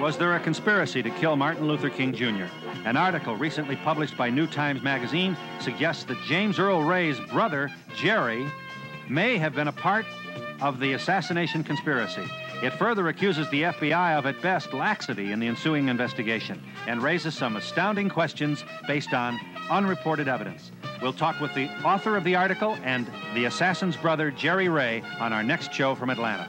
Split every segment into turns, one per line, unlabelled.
Was there a conspiracy to kill Martin Luther King Jr.? An article recently published by New Times Magazine suggests that James Earl Ray's brother, Jerry, may have been a part of the assassination conspiracy. It further accuses the FBI of, at best, laxity in the ensuing investigation and raises some astounding questions based on unreported evidence. We'll talk with the author of the article and the assassin's brother, Jerry Ray, on our next show from Atlanta.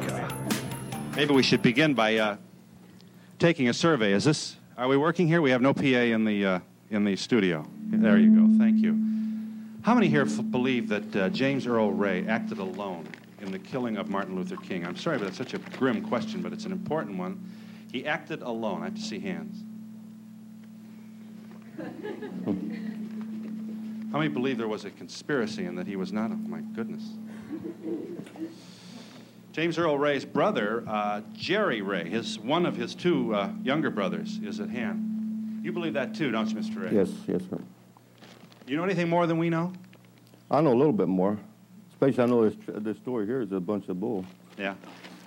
Maybe we should begin by uh, taking a survey. Is this? Are we working here? We have no PA in the uh, in the studio. There you go. Thank you. How many here f- believe that uh, James Earl Ray acted alone in the killing of Martin Luther King? I'm sorry, but it's such a grim question, but it's an important one. He acted alone. I have to see hands. How many believe there was a conspiracy and that he was not? Oh, my goodness. James Earl Ray's brother, uh, Jerry Ray, his one of his two uh, younger brothers, is at hand. You believe that too, don't you, Mr. Ray?
Yes, yes, sir.
You know anything more than we know?
I know a little bit more. Especially, I know this, this story here is a bunch of bull.
Yeah.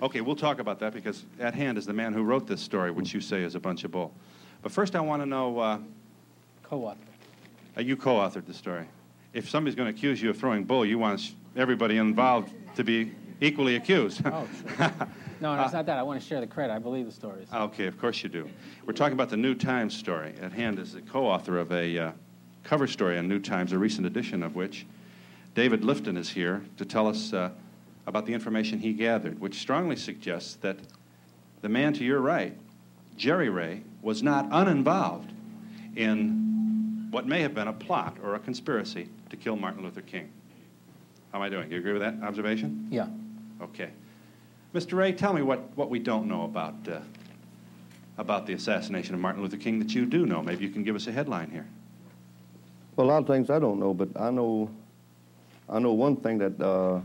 Okay, we'll talk about that because at hand is the man who wrote this story, which you say is a bunch of bull. But first, I want to know uh,
Co-author.
uh, you co-authored the story. If somebody's going to accuse you of throwing bull, you want everybody involved to be equally accused.
Oh, sure. No, no, it's not that. I want to share the credit. I believe the stories.
Okay, of course you do. We're talking about the New Times story. At hand is the co-author of a uh, cover story on New Times, a recent edition of which David Lifton is here to tell us uh, about the information he gathered, which strongly suggests that the man to your right, Jerry Ray, was not uninvolved in what may have been a plot or a conspiracy to kill Martin Luther King. How am I doing? You agree with that observation?
Yeah.
Okay. Mr. Ray, tell me what, what we don't know about, uh, about the assassination of Martin Luther King that you do know. Maybe you can give us a headline here.
Well, a lot of things I don't know, but I know, I know one thing that uh,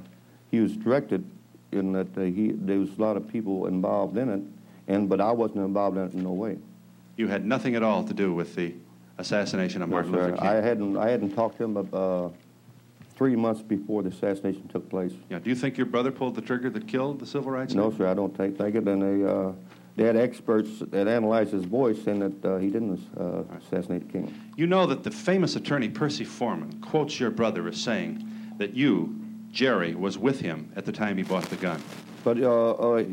he was directed in that uh, he there was a lot of people involved in it, and but I wasn't involved in it in no way.
You had nothing at all to do with the assassination of
No,
Martin
sir.
Luther King.
I hadn't I hadn't talked to him about uh, three months before the assassination took place.
Yeah, do you think your brother pulled the trigger that killed the civil rights?
No, sir, I don't think, think it. And they, uh, they had experts that analyzed his voice saying that uh, he didn't uh, assassinate King.
You know that the famous attorney Percy Foreman quotes your brother as saying that you, Jerry, was with him at the time he bought the gun.
But uh, uh,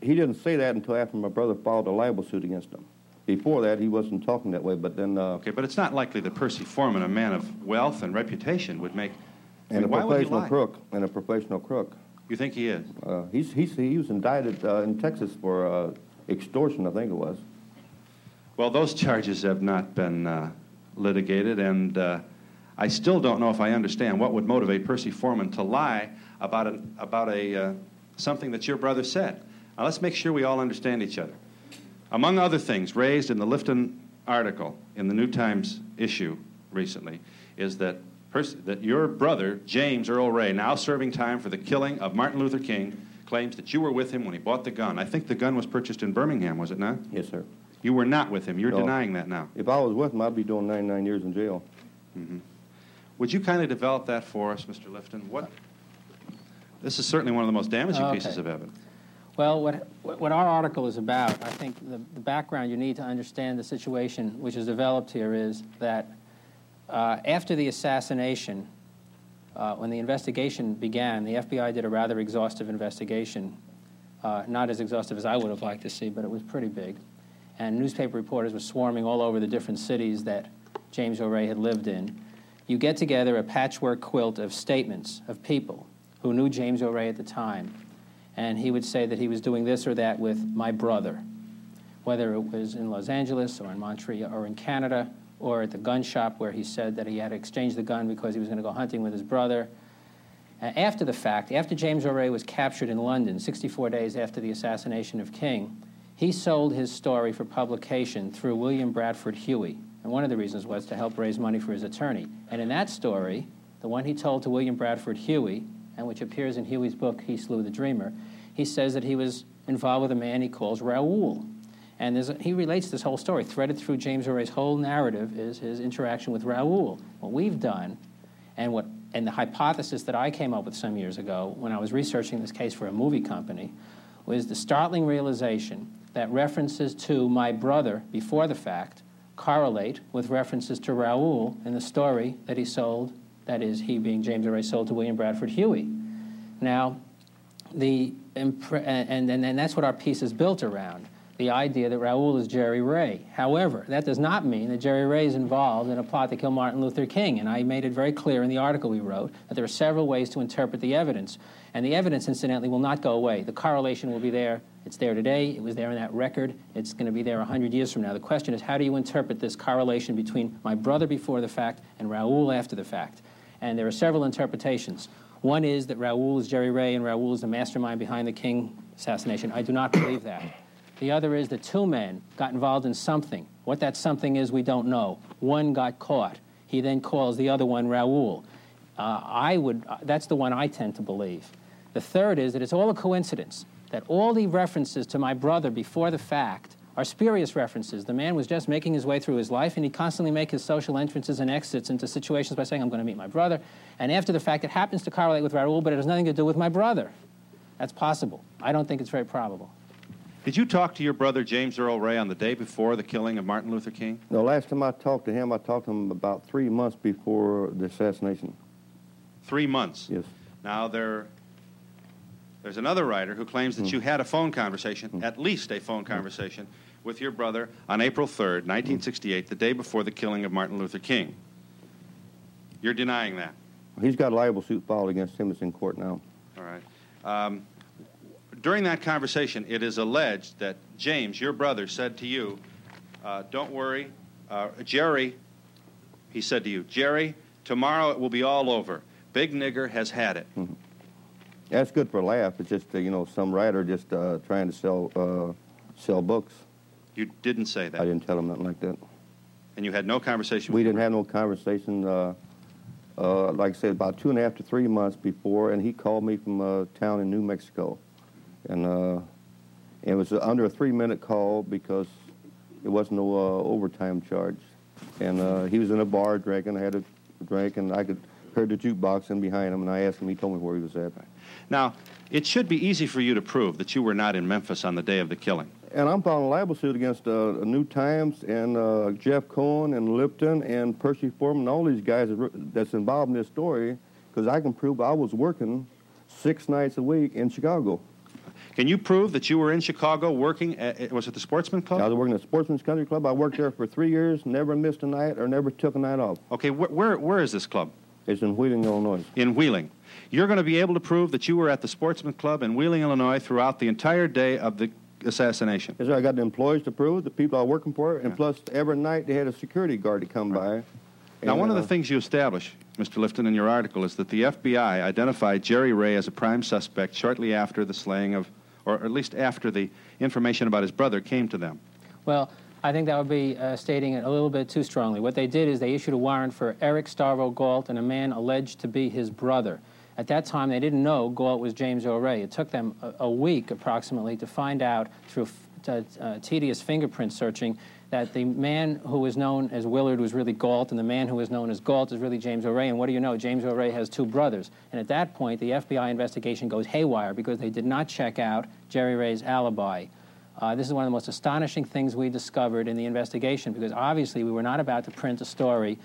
he didn't say that until after my brother filed a libel suit against him. Before that, he wasn't talking that way. But then, uh,
Okay, but it's not likely that Percy Foreman, a man of wealth and reputation, would make. I
and
mean,
a
why would he
professional crook, and a professional crook.
You think he is?
Uh, he's, he's, he was indicted uh, in Texas for uh, extortion, I think it was.
Well, those charges have not been uh, litigated, and uh, I still don't know if I understand what would motivate Percy Foreman to lie about, an, about a, uh, something that your brother said. Now, let's make sure we all understand each other. Among other things raised in the Lifton article in the New Times issue recently is that, Percy, that your brother, James Earl Ray, now serving time for the killing of Martin Luther King, claims that you were with him when he bought the gun. I think the gun was purchased in Birmingham, was it not?
Yes, sir.
You were not with him. You're
No.
denying that now.
If I was with him, I'd be doing 99 years in jail. Mm-hmm.
Would you kindly develop that for us, Mr. Lifton? What? Uh, this is certainly one of the most damaging
Okay.
pieces of evidence.
Well, what, what what our article is about, I think the, the background you need to understand the situation which is developed here is that uh, after the assassination, uh, when the investigation began, the FBI did a rather exhaustive investigation. Uh, not as exhaustive as I would have liked to see, but it was pretty big. And newspaper reporters were swarming all over the different cities that James Earl Ray had lived in. You get together a patchwork quilt of statements of people who knew James Earl Ray at the time, and he would say that he was doing this or that with my brother, whether it was in Los Angeles or in Montreal or in Canada or at the gun shop where he said that he had exchanged the gun because he was going to go hunting with his brother. Uh, After the fact, after James Earl Ray was captured in London, 64 days after the assassination of King, he sold his story for publication through William Bradford Huie. And one of the reasons was to help raise money for his attorney. And in that story, the one he told to William Bradford Huie, and which appears in Huie's book, He Slew the Dreamer, he says that he was involved with a man he calls Raoul. And a, he relates this whole story. Threaded through James Earl Ray's whole narrative is his interaction with Raoul. What we've done, and what and the hypothesis that I came up with some years ago when I was researching this case for a movie company, was the startling realization that references to my brother before the fact correlate with references to Raoul in the story that he sold, that is, he being James Earl Ray sold to William Bradford Huie. Now, the and, and, and that's what our piece is built around the idea that Raoul is Jerry Ray. However, that does not mean that Jerry Ray is involved in a plot to kill Martin Luther King. And I made it very clear in the article we wrote that there are several ways to interpret the evidence. And the evidence, incidentally, will not go away. The correlation will be there. It's there today. It was there in that record. It's going to be there 100 years from now. The question is, how do you interpret this correlation between my brother before the fact and Raoul after the fact? And there are several interpretations. One is that Raoul is Jerry Ray and Raoul is the mastermind behind the King assassination. I do not believe that. The other is that two men got involved in something. What that something is, we don't know. One got caught. He then calls the other one Raoul. Uh, I would, uh, that's the one I tend to believe. The third is that it's all a coincidence, that all the references to my brother before the fact are spurious references. The man was just making his way through his life, and he constantly make his social entrances and exits into situations by saying, I'm going to meet my brother. And after the fact, it happens to correlate with Raoul, but it has nothing to do with my brother. That's possible. I don't think it's very probable.
Did you talk to your brother James Earl Ray on the day before the killing of Martin Luther King?
The last time I talked to him, I talked to him about three months before the assassination.
Three months.
Yes.
Now there, there's another writer who claims
Hmm.
that you had a phone conversation, at least a phone conversation, with your brother on April 3rd, 1968, the day before the killing of Martin Luther King. You're denying that.
He's got a libel suit filed against him. It's in court now.
All right. Um, during that conversation, it is alleged that James, your brother, said to you, uh, Don't worry, uh, Jerry, he said to you, Jerry, tomorrow it will be all over. Big nigger has had it.
That's good for a laugh. It's just uh, you know some writer just uh, trying to sell uh, sell books.
You didn't say that.
I didn't tell him nothing like that.
And you had no conversation
We didn't have no conversation. Uh, uh, like I said, about two and a half to three months before, and he called me from a town in New Mexico, and uh, it was under a three-minute call because it wasn't no uh, overtime charge, and uh, he was in a bar drinking. I had a drink, and I could heard the jukebox in behind him, and I asked him. He told me where he was at.
Now, it should be easy for you to prove that you were not in Memphis on the day of the killing.
And I'm filing a libel suit against uh, New Times and uh, Jeff Cohen and Lifton and Percy Foreman and all these guys that's involved in this story because I can prove I was working six nights a week in Chicago.
Can you prove that you were in Chicago working at, was it the Sportsman Club?
I was working at the Sportsman's Country Club. I worked there for three years, never missed a night or never took a night off.
Okay, wh- where, where is this club?
It's in Wheeling, Illinois.
In Wheeling. You're going to be able to prove that you were at the Sportsman Club in Wheeling, Illinois throughout the entire day of the assassination.
Yes, sir, I got the employees to prove, the people I was working for, and plus every night they had a security guard to come by.
Now,
And,
one of
uh,
the things you establish, Mr. Lifton, in your article is that the FBI identified Jerry Ray as a prime suspect shortly after the slaying of, or at least after the information about his brother came to them.
Well, I think that would be uh, stating it a little bit too strongly. What they did is they issued a warrant for Eric Starvo Galt and a man alleged to be his brother. At that time, they didn't know Galt was James Earl Ray. It took them a, a week approximately to find out through f- t- uh, tedious fingerprint searching that the man who was known as Willard was really Galt, and the man who was known as Galt is really James Earl Ray. And what do you know? James Earl Ray has two brothers. And at that point, the FBI investigation goes haywire because they did not check out Jerry Ray's alibi. Uh, this is one of the most astonishing things we discovered in the investigation because obviously we were not about to print a story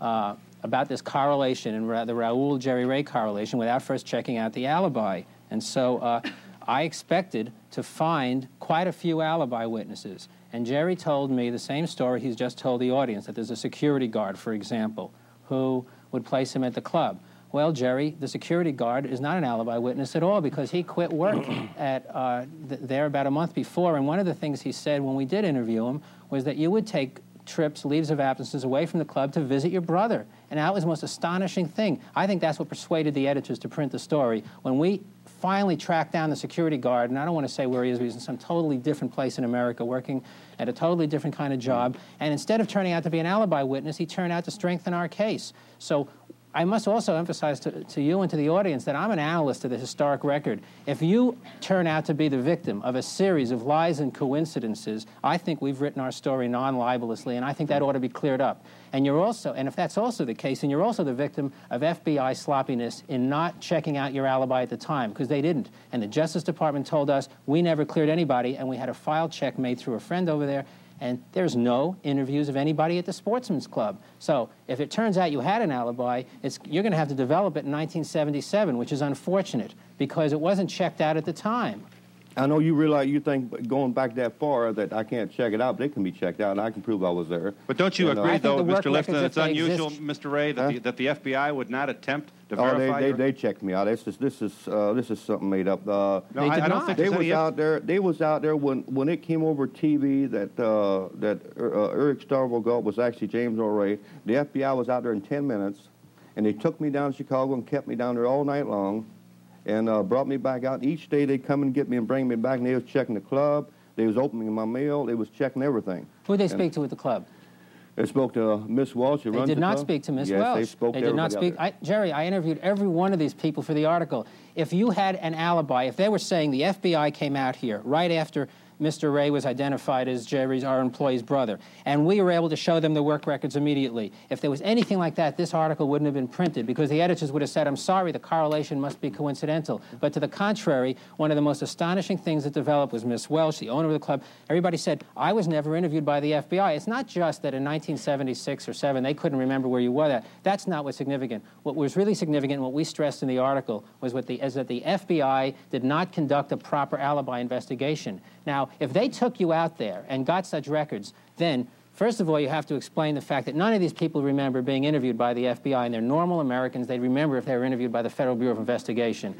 uh, about this correlation and the Raoul Jerry Ray correlation without first checking out the alibi. And so uh, I expected to find quite a few alibi witnesses. And Jerry told me the same story he's just told the audience that there's a security guard, for example, who would place him at the club. Well, Jerry, the security guard is not an alibi witness at all because he quit work at uh, th- there about a month before. And one of the things he said when we did interview him was that you would take trips, leaves of absences away from the club to visit your brother. And that was the most astonishing thing. I think that's what persuaded the editors to print the story. When we finally tracked down the security guard, and I don't want to say where he is, but he's in some totally different place in America, working at a totally different kind of job. And instead of turning out to be an alibi witness, he turned out to strengthen our case. So I must also emphasize to, to you and to the audience that I'm an analyst of the historic record. If you turn out to be the victim of a series of lies and coincidences, I think we've written our story non libelously, and I think that ought to be cleared up. And you're also, and if that's also the case, then you're also the victim of FBI sloppiness in not checking out your alibi at the time, because they didn't. And the Justice Department told us we never cleared anybody, and we had a file check made through a friend over there, and there's no interviews of anybody at the Sportsman's Club. So if it turns out you had an alibi, you're going to have to develop it in 1977, which is unfortunate because it wasn't checked out at the time.
I know you realize you think going back that far that I can't check it out, but it can be checked out, and I can prove I was there.
But don't you
And,
agree, though, Mr. Lifton, it's unusual,
exist-
Mr. Ray, that,
Huh?
the, that the FBI would not attempt to
Oh,
verify
they, they, they checked me out. This is this is uh, this is something made up. Uh,
No,
They
I,
did
I don't think
they was out there. They was out there when when it came over TV that uh, that uh, Eric Starvo Galt was actually James Earl Ray. The FBI was out there in ten minutes, and they took me down to Chicago and kept me down there all night long, and uh, brought me back out. Each day they'd come and get me and bring me back, and they was checking the club. They was opening my mail. They was checking everything.
Who did they
And-
speak to at the club?
They spoke to uh, Miss Walsh.
They
runs
did
the
not
club.
speak to Miss
yes,
Welsh.
they spoke to
did not speak. I, Jerry, I interviewed every one of these people for the article. If you had an alibi, if they were saying the FBI came out here right after Mr. Ray was identified as Jerry's, our employee's brother, and we were able to show them the work records immediately, if there was anything like that, this article wouldn't have been printed because the editors would have said, I'm sorry, the correlation must be coincidental. But to the contrary, one of the most astonishing things that developed was Miss Welsh, the owner of the club. Everybody said, I was never interviewed by the FBI. It's not just that in 1976 or 7 they couldn't remember where you were that. That's not what's significant. What was really significant, what we stressed in the article, was what the, is that the FBI did not conduct a proper alibi investigation. Now, if they took you out there and got such records, then First of all, you have to explain the fact that none of these people remember being interviewed by the FBI, and they're normal Americans. They'd remember if they were interviewed by the Federal Bureau of Investigation.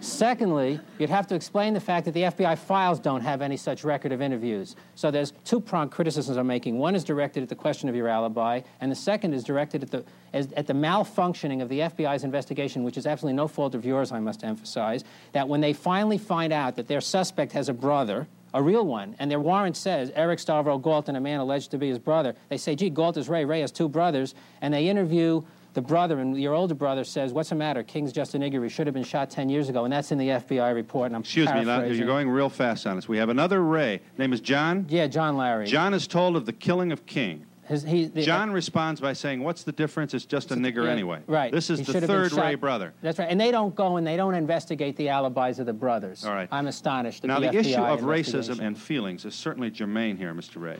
Secondly, you'd have to explain the fact that the FBI files don't have any such record of interviews. So there's two-pronged criticisms I'm making. One is directed at the question of your alibi, and the second is directed at the, as, at the malfunctioning of the FBI's investigation, which is absolutely no fault of yours, I must emphasize, that when they finally find out that their suspect has a brother, a real one, and their warrant says Eric Stavro Galt and a man alleged to be his brother. They say, gee, Galt is Ray, Ray has two brothers, and they interview the brother, and your older brother says, what's the matter? King's Justin Iggery should have been shot 10 years ago, and that's in the FBI report, and I'm
Excuse me, you're going real fast on us. We have another Ray. Name is John.
Yeah, John Larry.
John is told of the killing of King.
His, he, the,
John uh, responds by saying, "What's the difference? It's just a nigger
yeah,
anyway."
Right.
This is
He
the
should have been
third Ray brother.
That's right. And they don't go and they don't investigate the alibis of the brothers.
All right.
I'm astonished.
Now,
the,
the issue of racism and feelings is certainly germane here, Mr. Ray.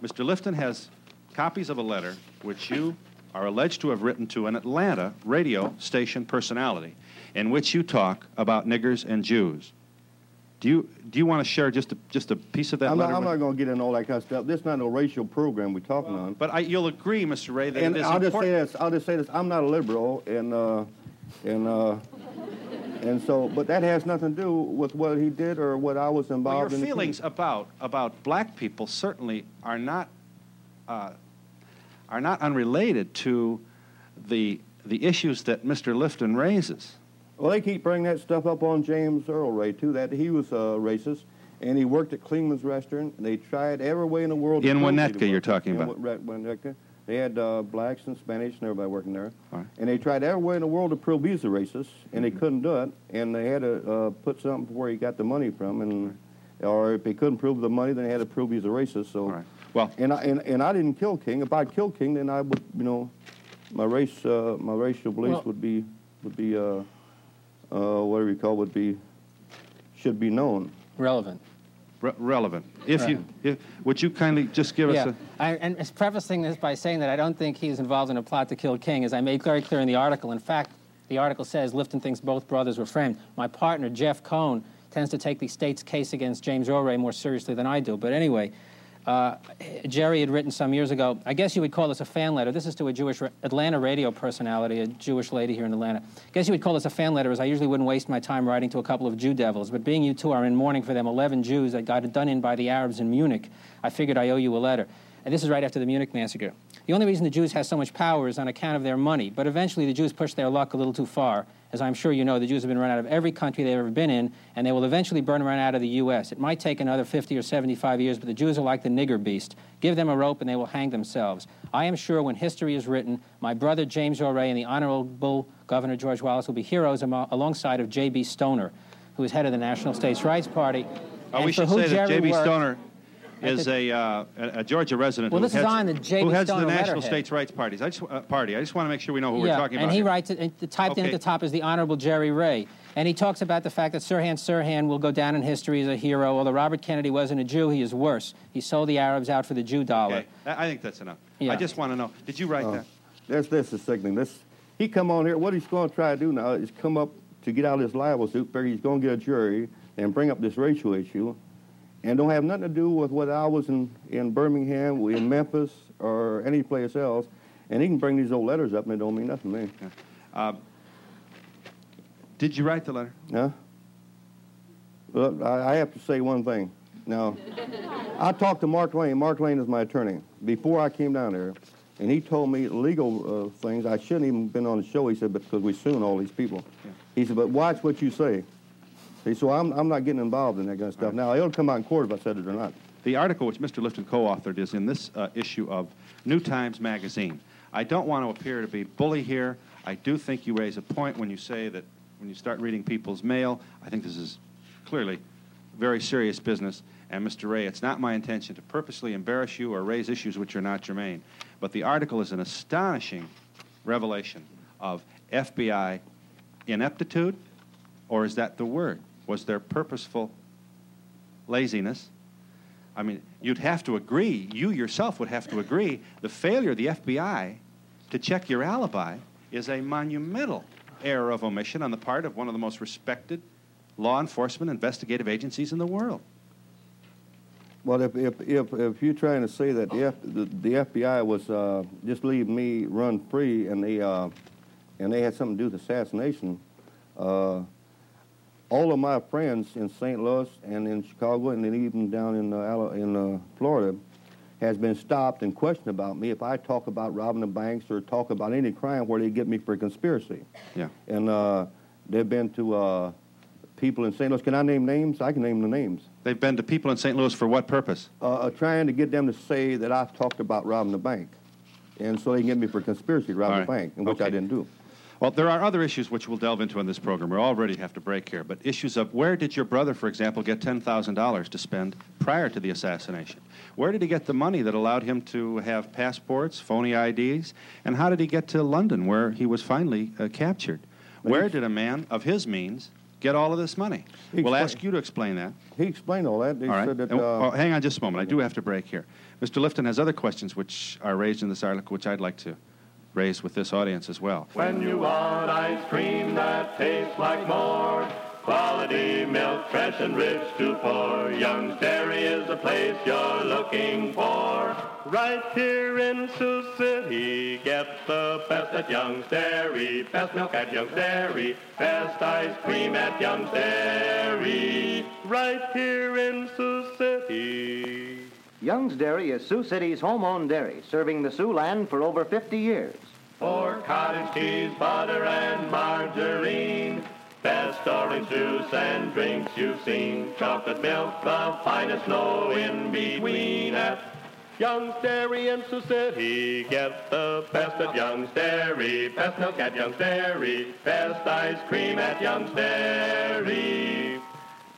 Mr. Lifton has copies of a letter which you are alleged to have written to an Atlanta radio station personality, in which you talk about niggers and Jews. Do you do you want to share just a, just a piece of that
I'm not? I'm not going to get into all that kind of stuff. This is not a racial program we're talking on.
But I, you'll agree, Mr. Ray, that
and
it is
I'll just say
important.
this. I'll just say this. I'm not a liberal, and uh, and uh, And so, but that has nothing to do with what he did or what I was
Well,
involved
your
in. the
feelings about about black people certainly are not uh, are not unrelated to the the issues that Mr. Lifton raises.
Well, they keep bringing that stuff up on James Earl Ray too. That he was a racist, and he worked at Klingman's restaurant. And they tried every way in the world. to
In
prove he
Winnetka, you're talking
In
about.
Win- Winnetka. They had uh, blacks and Spanish and everybody working there.
All right.
And they tried every way in the world to prove he's a racist, and
Mm-hmm.
they couldn't do it. And they had to uh, put something where he got the money from, and or if they couldn't prove the money, then they had to prove he's a racist. So,
All right. Well,
and I and, and I didn't kill King. If I'd killed King, then I would, you know, my race, uh, my racial beliefs
Well-
would be would be uh, whatever you call would be should be known.
Relevant.
re- relevant. If you if, would you kindly just give us
Yeah,
a
I, and it's prefacing this by saying that I don't think he's involved in a plot to kill King, as I made very clear in the article. In fact, the article says Lifton thinks both brothers were framed. My partner, Jeff Cohen, tends to take the state's case against James Earl Ray more seriously than I do. But anyway, uh, Jerry had written some years ago, I guess you would call this a fan letter. This is to a Jewish ra- Atlanta radio personality, a Jewish lady here in Atlanta. I guess you would call this a fan letter, as I usually wouldn't waste my time writing to a couple of Jew devils. But being you two are in mourning for them 11 Jews that got done in by the Arabs in Munich, I figured I owe you a letter. And this is right after the Munich massacre. The only reason the Jews have so much power is on account of their money. But eventually the Jews pushed their luck a little too far. As I'm sure you know, the Jews have been run out of every country they've ever been in, and they will eventually burn run out of the U.S. It might take another 50 or 75 years, but the Jews are like the nigger beast. Give them a rope and they will hang themselves. I am sure when history is written, my brother James Earl Ray and the Honorable Governor George Wallace will be heroes alongside of J.B. Stoner, who is head of the National States Rights Party.
Oh,
and
we should
who
say that J.B. Stoner is a, uh, a, a Georgia resident
Well,
who
this is
heads,
on the J.B.
who heads the National
letterhead.
States Rights Parties. I just, uh, Party. I just want to make sure we know who
yeah,
we're talking
and
about.
And he
here.
writes it, and typed in at the top is the Honorable Jerry Ray. And he talks about the fact that Sirhan Sirhan will go down in history as a hero. Although Robert Kennedy wasn't a Jew, he is worse. He sold the Arabs out for the Jew dollar.
Okay. I I think that's enough.
Yeah.
I just want to know. Did you write
Oh.
that?
This this is sickening. This he come on here. What he's going to try to do now is come up to get out of his libel suit. Figure he's going to get a jury and bring up this racial issue, and don't have nothing to do with what I was in in Birmingham, in Memphis, or any place else. And he can bring these old letters up, and it don't mean nothing to me.
Did you write the letter?
No. Well, I, I have to say one thing. Now, I talked to Mark Lane. Mark Lane is my attorney. Before I came down there, and he told me legal uh, things. I shouldn't even been on the show. He said, because we suing all these people. He said, but watch what you say. See, so I'm, I'm not getting involved in that kind of stuff. Now, it'll come out in court if I said it or not.
The article which Mr. Lifton co-authored is in this uh, issue of New Times Magazine. I don't want to appear to be bully here. I do think you raise a point when you say that when you start reading people's mail, I think this is clearly very serious business. And Mr. Ray, it's not my intention to purposely embarrass you or raise issues which are not germane. But the article is an astonishing revelation of FBI ineptitude, or is that the word? Was their purposeful laziness? I mean, you'd have to agree, you yourself would have to agree, the failure of the FBI to check your alibi is a monumental error of omission on the part of one of the most respected law enforcement investigative agencies in the world.
Well, if, if, if, if you're trying to say that the, F, the, the FBI was uh, just leave me run free and they, uh, and they had something to do with assassination, uh, all of my friends in St. Louis and in Chicago and then even down in, uh, in uh, Florida has been stopped and questioned about me if I talk about robbing the banks or talk about any crime where they get me for conspiracy.
Yeah.
And uh, they've been to uh, people in St. Louis. Can I name names? I can name the names.
They've been to people in St. Louis for what purpose?
uh, uh, trying to get them to say that I've talked about robbing the bank. And so they can get me for conspiracy to rob
All
the bank, and which I didn't do.
Well, there are other issues which we'll delve into in this program. We already have to break here, but issues of where did your brother, for example, get $10,000 to spend prior to the assassination? Where did he get the money that allowed him to have passports, phony IDs? And how did he get to London, where he was finally uh, captured? Where did a man of his means get all of this money?
He
We'll
explained-
ask you to explain that.
He explained all that. He
All right.
said that. Uh,
oh, hang on just a moment. I do have to break here. Mr. Lifton has other questions which are raised in this article, which I'd like to raise with this audience as well.
When you want ice cream that tastes like more, quality milk, fresh and rich to pour, Young's Dairy is the place you're looking for. Right here in Sioux City, get the best at Young's Dairy, best milk at Young's Dairy, best ice cream at Young's Dairy. Right here in Sioux City.
Young's Dairy is Sioux City's home-owned dairy, serving the Siouxland for over 50 years.
For cottage cheese, butter, and margarine, best orange juice and drinks you've seen. Chocolate milk, the finest, no in between. At Young's Dairy in Sioux City, get the best at Young's Dairy, best milk at Young's Dairy, best ice cream at Young's Dairy.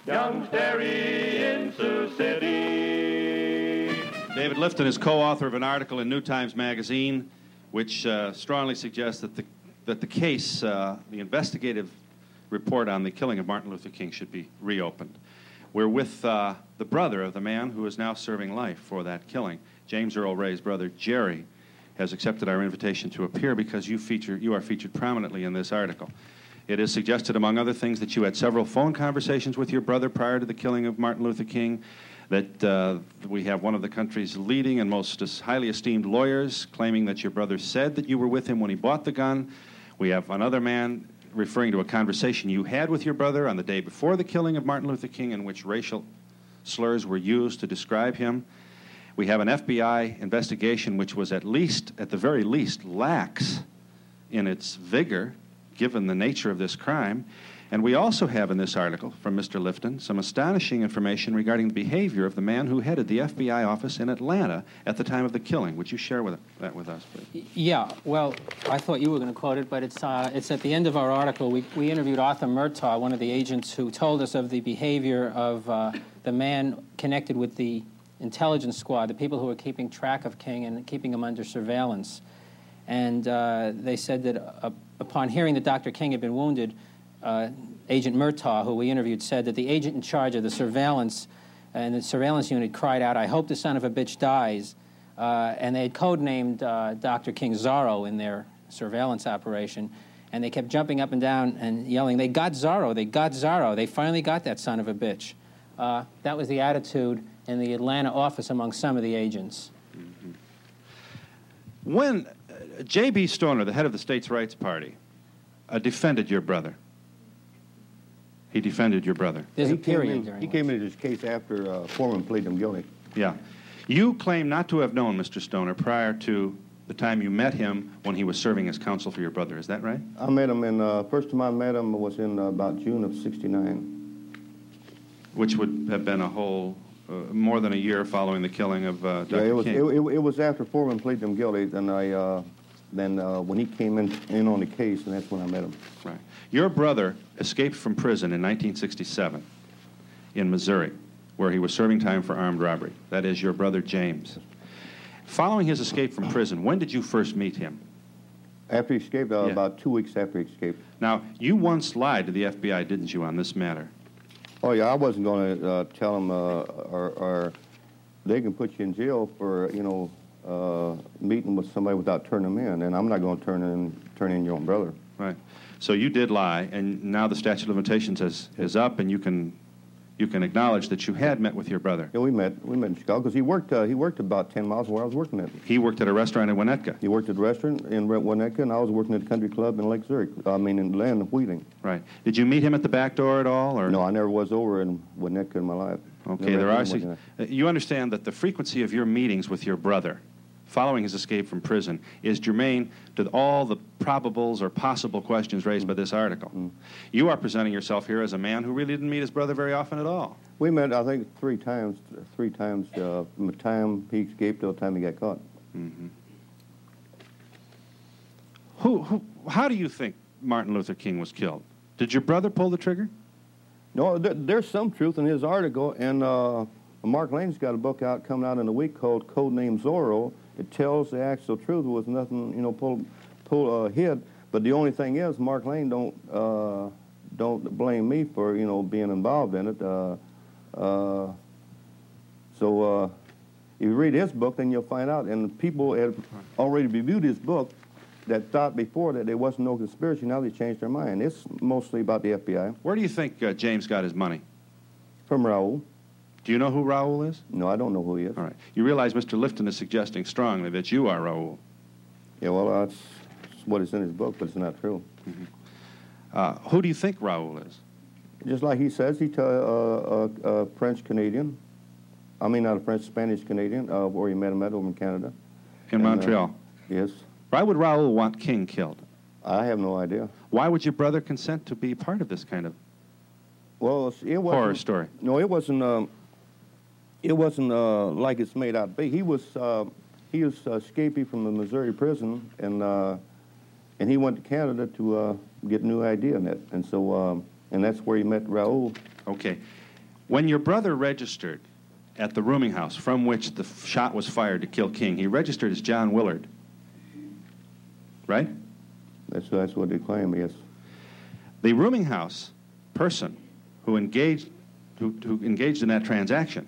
Young's Dairy in Sioux City.
David Lifton is co-author of an article in New Times Magazine, which uh, strongly suggests that the that the case, uh, the investigative report on the killing of Martin Luther King, should be reopened. We're with uh, the brother of the man who is now serving life for that killing. James Earl Ray's brother, Jerry, has accepted our invitation to appear because you feature you are featured prominently in this article. It is suggested, among other things, that you had several phone conversations with your brother prior to the killing of Martin Luther King, that uh, we have one of the country's leading and most highly esteemed lawyers claiming that your brother said that you were with him when he bought the gun. We have another man referring to a conversation you had with your brother on the day before the killing of Martin Luther King in which racial slurs were used to describe him. We have an FBI investigation which was at least, at the very least, lax in its vigor, given the nature of this crime. And we also have in this article from Mr. Lifton some astonishing information regarding the behavior of the man who headed the FBI office in Atlanta at the time of the killing. Would you share with, that with us, please?
Yeah, well, I thought you were going to quote it, but it's, uh, it's at the end of our article. We, we interviewed Arthur Murtaugh, one of the agents who told us of the behavior of uh, the man connected with the intelligence squad, the people who were keeping track of King and keeping him under surveillance. And uh, they said that uh, upon hearing that Dr. King had been wounded, uh, Agent Murtaugh, who we interviewed, said that the agent in charge of the surveillance and the surveillance unit cried out, I hope the son of a bitch dies. Uh, and they had codenamed uh, Dr. King Zorro in their surveillance operation. And they kept jumping up and down and yelling, They got Zorro, they got Zorro, they finally got that son of a bitch. Uh, that was the attitude in the Atlanta office among some of the agents.
When uh, J.B. Stoner, the head of the States' Rights Party, uh, defended your brother, he defended your brother.
There's
he
a period
Came in,
during
he came into this case after uh, Foreman pleaded him guilty.
Yeah. You claim not to have known Mr. Stoner prior to the time you met him when he was serving as counsel for your brother. Is that right?
I met him in, uh, first time I met him was in uh, about June of 69.
Which would have been a whole, uh, more than a year following the killing of uh, Dr.
Yeah, it was, it,
King.
it, it was after Foreman pleaded him guilty, then I, uh, then uh, when he came in, in on the case, and that's when I met him.
Right. Your brother escaped from prison in 1967 in Missouri, where he was serving time for armed robbery. That is your brother James. Following his escape from prison, when did you first meet him?
After he escaped, uh,
Yeah.
about two weeks after he escaped.
Now, you once lied to the FBI, didn't you, on this matter?
Oh yeah, I wasn't going to uh, tell them, uh, or, or they can put you in jail for you know uh, meeting with somebody without turning them in, and I'm not going to turn in turn in your own brother.
Right. So you did lie, and now the statute of limitations is, is up, and you can you can acknowledge that you had met with your brother.
Yeah, we met. We met in Chicago because he worked. Uh, he worked about ten miles from where I was working at.
He worked at a restaurant in Winnetka.
He worked at a restaurant in Winnetka, and I was working at the country club in Lake Zurich. I mean, in Land of Wheeling.
Right. Did you meet him at the back door at all, or
No, I never was over in Winnetka in my life.
Okay,
Never
there are.
him
sig-
working
uh, You understand that the frequency of your meetings with your brother, following his escape from prison, is germane to all the probables or possible questions raised by this article.
Mm.
You are presenting yourself here as a man who really didn't meet his brother very often at all.
We met, I think, three times. Three times uh, from the time he escaped till the time he got caught.
Mm-hmm. Who, who, how do you think Martin Luther King was killed? Did your brother pull the trigger?
No, there, there's some truth in his article, and uh, Mark Lane's got a book out coming out in a week called Codename Zorro. It tells the actual truth with nothing, you know, pull, pull uh, hid. But the only thing is, Mark Lane don't uh, don't blame me for you know being involved in it. Uh, uh, so uh, if you read his book, then you'll find out. And people had already reviewed his book that thought before that there wasn't no conspiracy. Now they changed their mind. It's mostly about the FBI.
Where do you think uh, James got his money?
From Raoul.
Do you know who Raoul is?
No, I don't know who he is.
All right. You realize Mr. Lifton is suggesting strongly that you are Raoul.
Yeah, well, that's what is in his book, but it's not true.
Uh, who do you think Raoul is?
Just like he says, he's a, a, a French Canadian. I mean, not a French, Spanish Canadian, uh, where he met him at over in Canada.
In
And, uh,
Montreal.
Yes.
Why would Raoul want King killed?
I have no idea.
Why would your brother consent to be part of this kind of
Well, it wasn't,
horror story?
No, it wasn't. Um, it wasn't uh, like it's made out to be. He was uh, he was uh, escapee from the Missouri prison, and uh, and he went to Canada to uh, get a new idea in it, and so um, and that's where he met Raoul.
Okay. When your brother registered at the rooming house from which the f- shot was fired to kill King, he registered as John Willard. Right?
That's that's what they claim. Yes.
The rooming house person who engaged who, who engaged in that transaction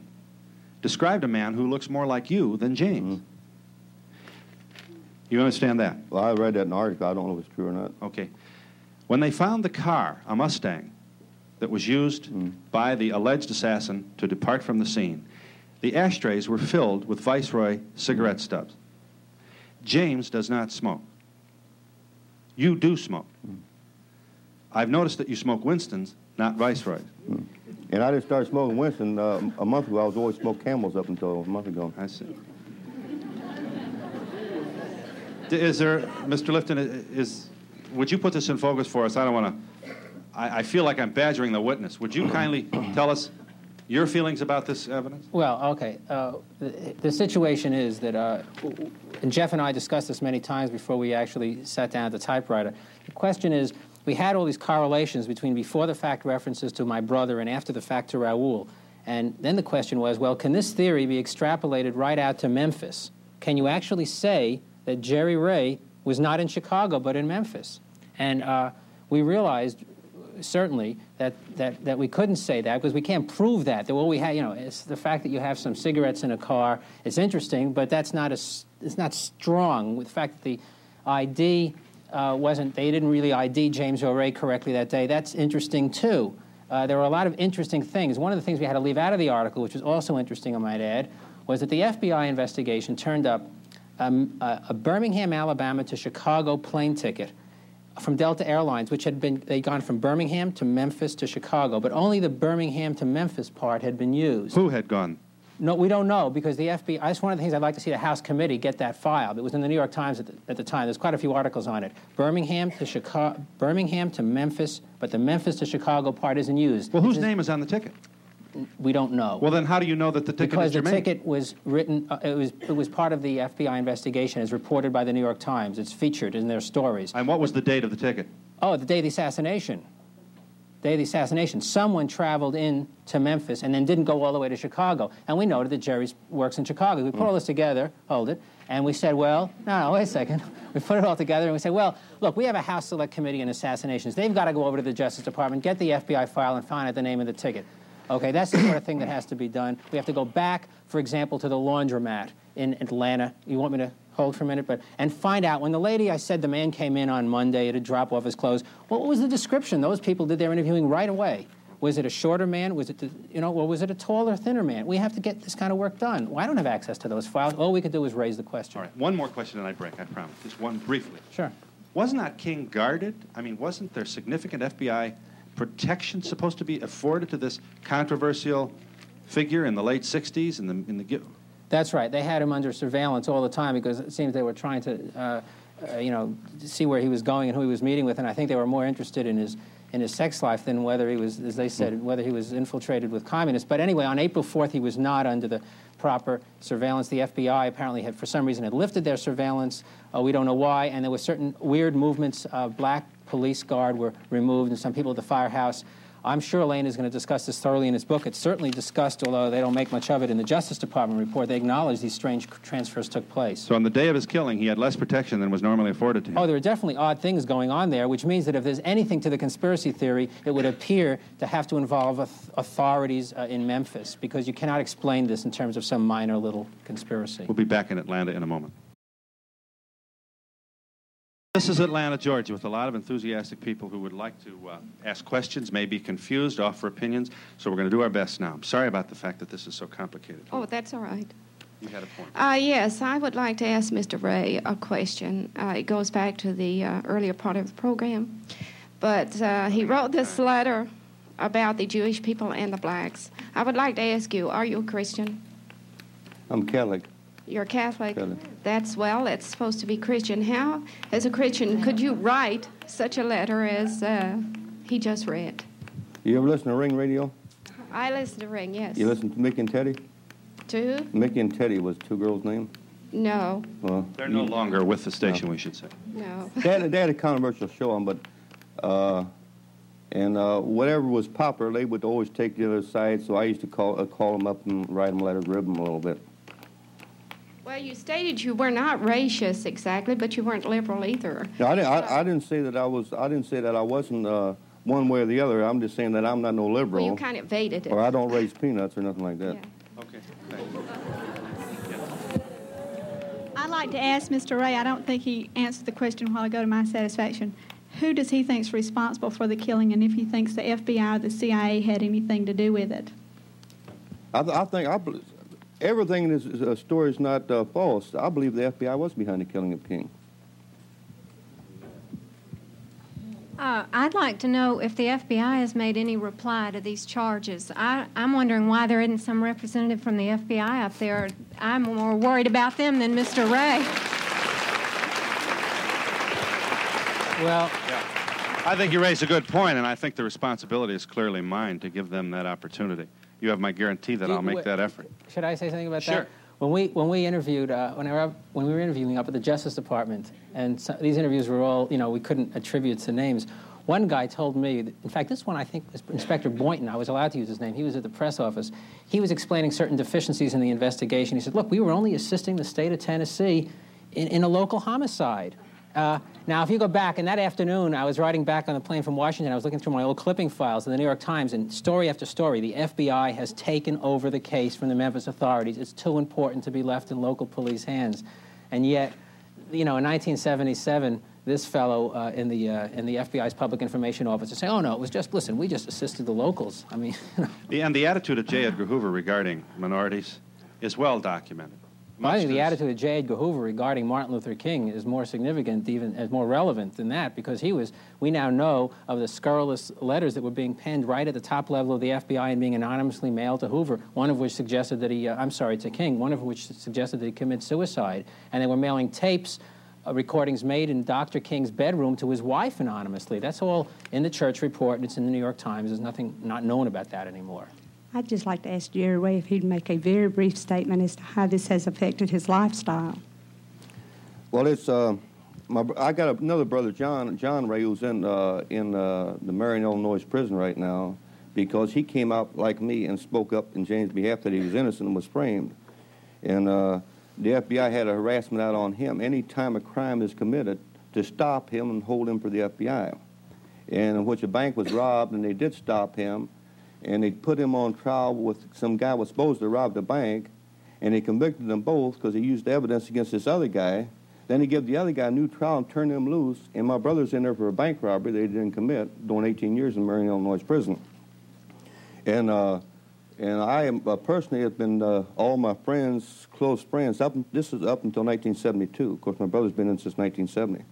described a man who looks more like you than James. Mm-hmm. You understand that?
Well, I read that in an article. I don't know if it's true or not.
Okay. When they found the car, a Mustang, that was used mm-hmm. by the alleged assassin to depart from the scene, the ashtrays were filled with Viceroy cigarette mm-hmm. stubs. James does not smoke. You do smoke. I've noticed that you smoke Winston's, not Viceroy's.
And I just started smoking Winston uh, a month ago. I was always smoking Camels up until a month ago.
I see. Is there, Mr. Lifton, is, would you put this in focus for us? I don't want to, I, I feel like I'm badgering the witness. Would you kindly tell us your feelings about this evidence?
Well, okay. Uh, the, the situation is that, uh, and Jeff and I discussed this many times before we actually sat down at the typewriter. The question is, we had all these correlations between before the fact references to my brother and after the fact to Raoul. And then the question was, well, can this theory be extrapolated right out to Memphis? Can you actually say that Jerry Ray was not in Chicago but in Memphis? And uh, we realized certainly that, that, that we couldn't say that because we can't prove that. That what we had, you know, it's the fact that you have some cigarettes in a car. is interesting, but that's not as it's not strong. The fact that the ID uh, wasn't, they didn't really ID James Earl Ray correctly that day. That's interesting too. Uh, there were a lot of interesting things. One of the things we had to leave out of the article, which was also interesting, I might add, was that the FBI investigation turned up um, a, a Birmingham, Alabama to Chicago plane ticket from Delta Airlines, which had been they'd gone from Birmingham to Memphis to Chicago, but only the Birmingham to Memphis part had been used.
Who had gone?
No, we don't know because the FBI. That's one of the things I'd like to see the House committee get that file. It was in the New York Times at the, at the time. There's quite a few articles on it. Birmingham to Chicago, Birmingham to Memphis, but the Memphis to Chicago part isn't used.
Well, whose name is on the ticket?
We don't know.
Well, then how do you know that the ticket
because
is
the
germane?
ticket was written, uh, it was it was part of the FBI investigation, as reported by the New York Times. It's featured in their stories.
And what was the date of the ticket?
Oh, the day of the assassination. Day of the assassination. Someone traveled in to Memphis and then didn't go all the way to Chicago. And we noted that Jerry works in Chicago. We put mm. all this together, hold it, and we said, well, no, no, wait a second. We put it all together and we said, well, look, we have a House Select Committee on assassinations. They've got to go over to the Justice Department, get the FBI file, and find out the name of the ticket. Okay, that's the sort of thing that has to be done. We have to go back, for example, to the laundromat in Atlanta. You want me to hold for a minute, but and find out when the lady I said the man came in on Monday to drop off his clothes. What was the description? Those people did their interviewing right away. Was it a shorter man? Was it, the, you know, or was it a taller, thinner man? We have to get this kind of work done. Well, I don't have access to those files. All we could do is raise the question.
All right, one more question and I break, I promise. Just one briefly.
Sure.
Wasn't that King guarded? I mean, wasn't there significant FBI protection supposed to be afforded to this controversial figure in the late 60s in the, in the
That's right. They had him under surveillance all the time because it seems they were trying to, uh, uh, you know, see where he was going and who he was meeting with, and I think they were more interested in his in his sex life than whether he was, as they said, whether he was infiltrated with communists. But anyway, on April 4th, he was not under the proper surveillance. The FBI apparently had, for some reason, had lifted their surveillance. Uh, we don't know why, and there were certain weird movements. Uh, black police guard were removed, and some people at the firehouse. I'm sure Lane is going to discuss this thoroughly in his book. It's certainly discussed, although they don't make much of it in the Justice Department report. They acknowledge these strange transfers took place.
So on the day of his killing, he had less protection than was normally afforded to him.
Oh, there are definitely odd things going on there, which means that if there's anything to the conspiracy theory, it would appear to have to involve authorities uh, in Memphis, because you cannot explain this in terms of some minor little conspiracy.
We'll be back in Atlanta in a moment. This is Atlanta, Georgia, with a lot of enthusiastic people who would like to uh, ask questions, may be confused, offer opinions. So we're going to do our best now. I'm sorry about the fact that this is so complicated.
Oh, that's all right.
You had a point.
Uh, yes, I would like to ask Mr. Ray a question. Uh, it goes back to the uh, earlier part of the program. But uh, he wrote this letter about the Jewish people and the blacks. I would like to ask you are you a Christian?
I'm Catholic.
You're a Catholic.
Catholic.
That's well, it's supposed to be Christian. How, as a Christian, could you write such a letter as uh, he just read?
You ever listen to Ring Radio?
I listen to Ring, yes.
You listen to Mickey and Teddy?
To who?
Mickey and Teddy was two girls' name.
No,
Well,
They're no longer with the station, we should say.
no.
they had, they had a controversial show on, but uh, and uh, whatever was popular, they would always take the other side. So I used to call uh, call them up and write them letters, rib them a little bit.
Well, you stated you were not racist exactly, but you weren't liberal either.
No, I didn't. I, I didn't say that I was. I didn't say that I wasn't uh, one way or the other. I'm just saying that I'm not no liberal.
Well,
liberal,
you kind of evaded it.
or I don't raise peanuts or nothing like that.
Okay.
I'd like to ask Mr. Ray, I don't think he answered the question a while ago to my satisfaction. Who does he think's responsible for the killing, and if he thinks the FBI or the CIA had anything to do with it?
I, th- I think I, bel- everything in this uh, story is not uh, false. I believe the FBI was behind the killing of King.
Uh, I'd like to know if the FBI has made any reply to these charges. I, I'm wondering why there isn't some representative from the FBI up there. I'm more worried about them than Mr. Ray.
Well,
I think you raise a good point, and I think the responsibility is clearly mine to give them that opportunity. You have my guarantee that I'll make that effort.
Should I say something about
Sure.
that? When we when we interviewed uh, when, I when we were interviewing up at the Justice Department, and so, these interviews were all you know we couldn't attribute to names. One guy told me, that, in fact, this one I think was Inspector Boynton. I was allowed to use his name. He was at the press office. He was explaining certain deficiencies in the investigation. He said, "Look, we were only assisting the state of Tennessee in, in a local homicide." Uh, now, if you go back, and that afternoon, I was riding back on the plane from Washington. I was looking through my old clipping files in the New York Times, and story after story, the FBI has taken over the case from the Memphis authorities. It's too important to be left in local police hands. And yet, you know, in 1977, this fellow uh, in, the, uh, in the FBI's public information office is saying, oh, no, it was just, listen, we just assisted the locals. I mean, you know.
And the attitude of J. Edgar Hoover regarding minorities is well documented.
Think the attitude of J. Edgar Hoover regarding Martin Luther King is more significant, even is more relevant than that, because he was. We now know of the scurrilous letters that were being penned right at the top level of the FBI and being anonymously mailed to Hoover. One of which suggested that he, uh, I'm sorry, to King. One of which suggested that he commit suicide, and they were mailing tapes. Uh, recordings made in Dr. King's bedroom to his wife anonymously. That's all in the Church report, and it's in the New York Times. There's nothing not known about that anymore.
I'd just like to ask Jerry Ray if he'd make a very brief statement as to how this has affected his lifestyle.
Well, it's uh, my. I got another brother, John John Ray, who's in uh, in uh, the Marion, Illinois prison right now, because he came out like me and spoke up in James' behalf that he was innocent and was framed, and uh, the FBI had a harassment out on him any time a crime is committed to stop him and hold him for the FBI, and in which a bank was robbed and they did stop him, and they put him on trial with some guy was supposed to rob the bank, and they convicted them both because he used evidence against this other guy. Then he gave the other guy a new trial and turned him loose. And my brother's in there for a bank robbery they didn't commit, doing 18 years in Marion, Illinois prison. And uh, and I am uh, personally have been uh, all my friends, close friends. Up this is up until 1972. Of course, my brother's been in since 1970.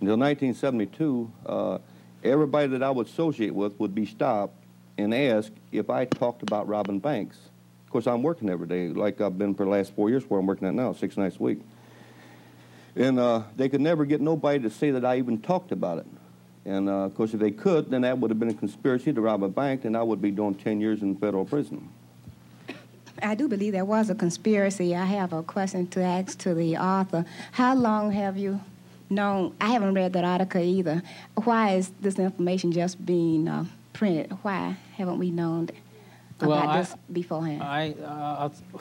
Until 1972, uh, everybody that I would associate with would be stopped and asked if I talked about robbing banks. Of course, I'm working every day, like I've been for the last four years, where I'm working at now, six nights a week. And uh, they could never get nobody to say that I even talked about it. And uh, of course, if they could, then that would have been a conspiracy to rob a bank, and I would be doing 10 years in federal prison.
I do believe there was a conspiracy. I have a question to ask to the author. How long have you known? I haven't read that article either. Why is this information just being uh, printed? Why haven't we known about
Well, I-
this beforehand?
I, uh, I'll-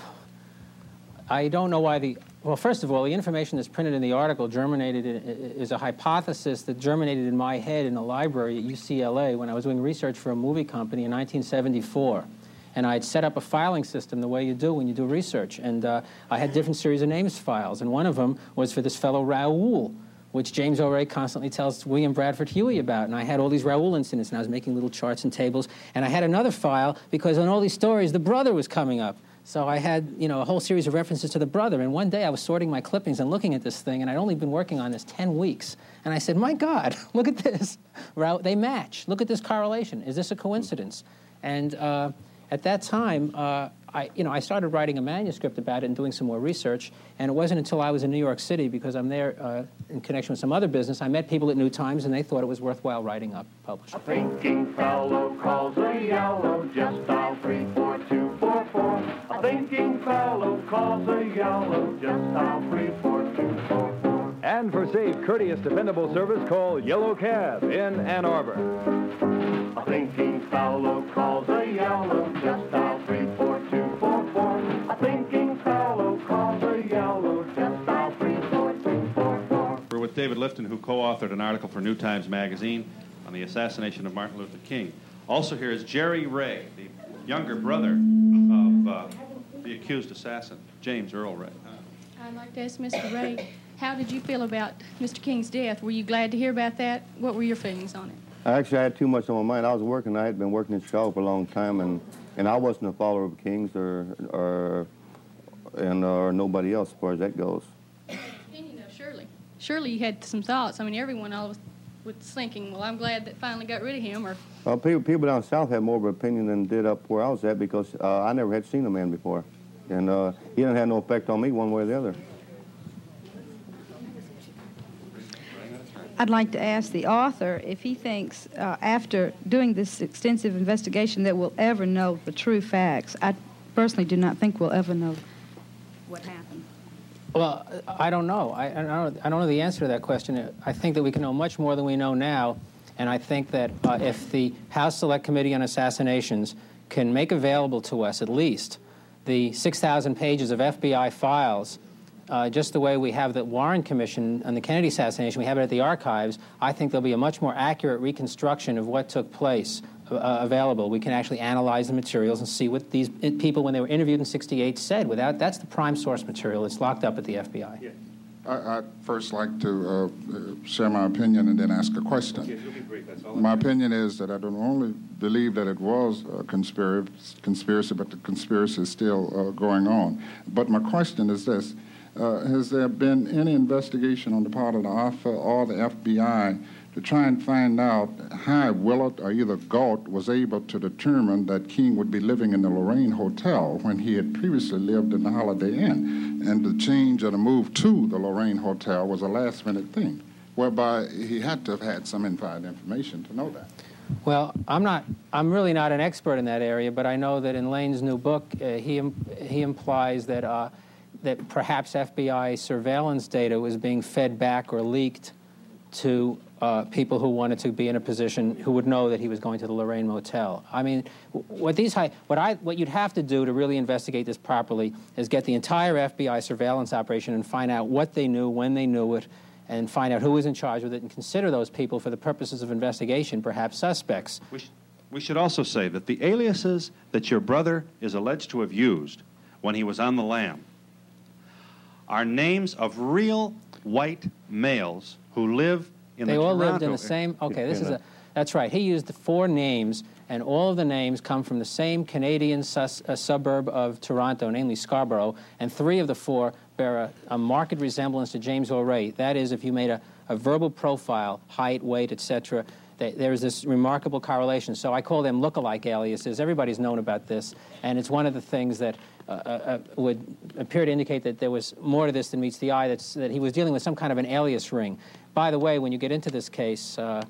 I don't know why the. Well, first of all, the information that's printed in the article germinated in, is a hypothesis that germinated in my head in a library at UCLA when I was doing research for a movie company in 1974. And I had set up a filing system the way you do when you do research. And uh, I had different series of names files. And one of them was for this fellow Raoul. Which James Earl Ray constantly tells William Bradford Huie about. And I had all these Raoul incidents, and I was making little charts and tables. And I had another file because on all these stories, the brother was coming up. So I had, you know, a whole series of references to the brother. And one day I was sorting my clippings and looking at this thing, and I'd only been working on this 10 weeks. And I said, my God, look at this. They match. Look at this correlation. Is this a coincidence? And uh, at that time, uh, I, you know, I started writing a manuscript about it and doing some more research. And it wasn't until I was in New York City, because I'm there uh, in connection with some other business, I met people at New Times, and they thought it was worthwhile writing up, publishing.
A thinking fellow calls a yellow, just dial three four two four four. A thinking fellow calls a yellow, just dial three four two four four.
And for safe, courteous, dependable service, call Yellow Cab in Ann Arbor.
A thinking fellow calls a yellow, just dial three four two
with David Lifton, who co-authored an article for New Times Magazine on the assassination of Martin Luther King. Also here is Jerry Ray, the younger brother of uh, the accused assassin, James Earl Ray.
I'd like to ask Mr. Ray, how did you feel about Mr. King's death? Were you glad to hear about that? What were your feelings on it?
Actually, I had too much on my mind. I was working. I had been working in Chicago for a long time, and, and I wasn't a follower of Kings or or and or nobody else as far as that goes.
And you know, surely, surely you had some thoughts. I mean, everyone always was thinking, well, I'm glad that finally got rid of him, or
Uh, people, people down south had more of an opinion than did up where I was at because uh, I never had seen the man before, and uh, he didn't have no effect on me one way or the other.
I'd like to ask the author if he thinks, uh, after doing this extensive investigation, that we'll ever know the true facts. I personally do not think we'll ever know what happened.
Well, I don't know. I, I, don't, I don't know the answer to that question. I think that we can know much more than we know now, and I think that uh, if the House Select Committee on Assassinations can make available to us at least the 6,000 pages of FBI files, uh, just the way we have the Warren Commission on the Kennedy assassination, we have it at the archives, I think there'll be a much more accurate reconstruction of what took place uh, available. We can actually analyze the materials and see what these people, when they were interviewed in 68, said. Without That's the prime source material. It's locked up at the FBI.
I, I'd first like to uh, uh, share my opinion and then ask a question. My opinion is that I don't only believe that it was a conspiracy, conspiracy but the conspiracy is still uh, going on. But my question is this. Uh, has there been any investigation on the part of the AFA or the FBI to try and find out how Willard or either Galt was able to determine that King would be living in the Lorraine Hotel when he had previously lived in the Holiday Inn? And the change or the move to the Lorraine Hotel was a last minute thing, whereby he had to have had some inside information to know that.
Well, I'm not. I'm really not an expert in that area, but I know that in Lane's new book, uh, he he implies that uh, that perhaps FBI surveillance data was being fed back or leaked to uh, people who wanted to be in a position who would know that he was going to the Lorraine Motel. I mean, what these high, what I what you'd have to do to really investigate this properly is get the entire FBI surveillance operation and find out what they knew, when they knew it, and find out who was in charge with it, and consider those people for the purposes of investigation, perhaps suspects.
We, sh- we should also say that the aliases that your brother is alleged to have used when he was on the lam are names of real white males who live in
they
the
all lived in the same. Okay, this is a. That's right. He used four names, and all of the names come from the same Canadian sus, uh, suburb of Toronto, namely Scarborough, and three of the four bear a, a marked resemblance to James Earl Ray. That is, if you made a, a verbal profile, height, weight, etc., th- there is this remarkable correlation. So I call them look-alike aliases. Everybody's known about this, and it's one of the things that uh, uh, uh, would appear to indicate that there was more to this than meets the eye. That's, that he was dealing with some kind of an alias ring. By the way, when you get into this case, uh,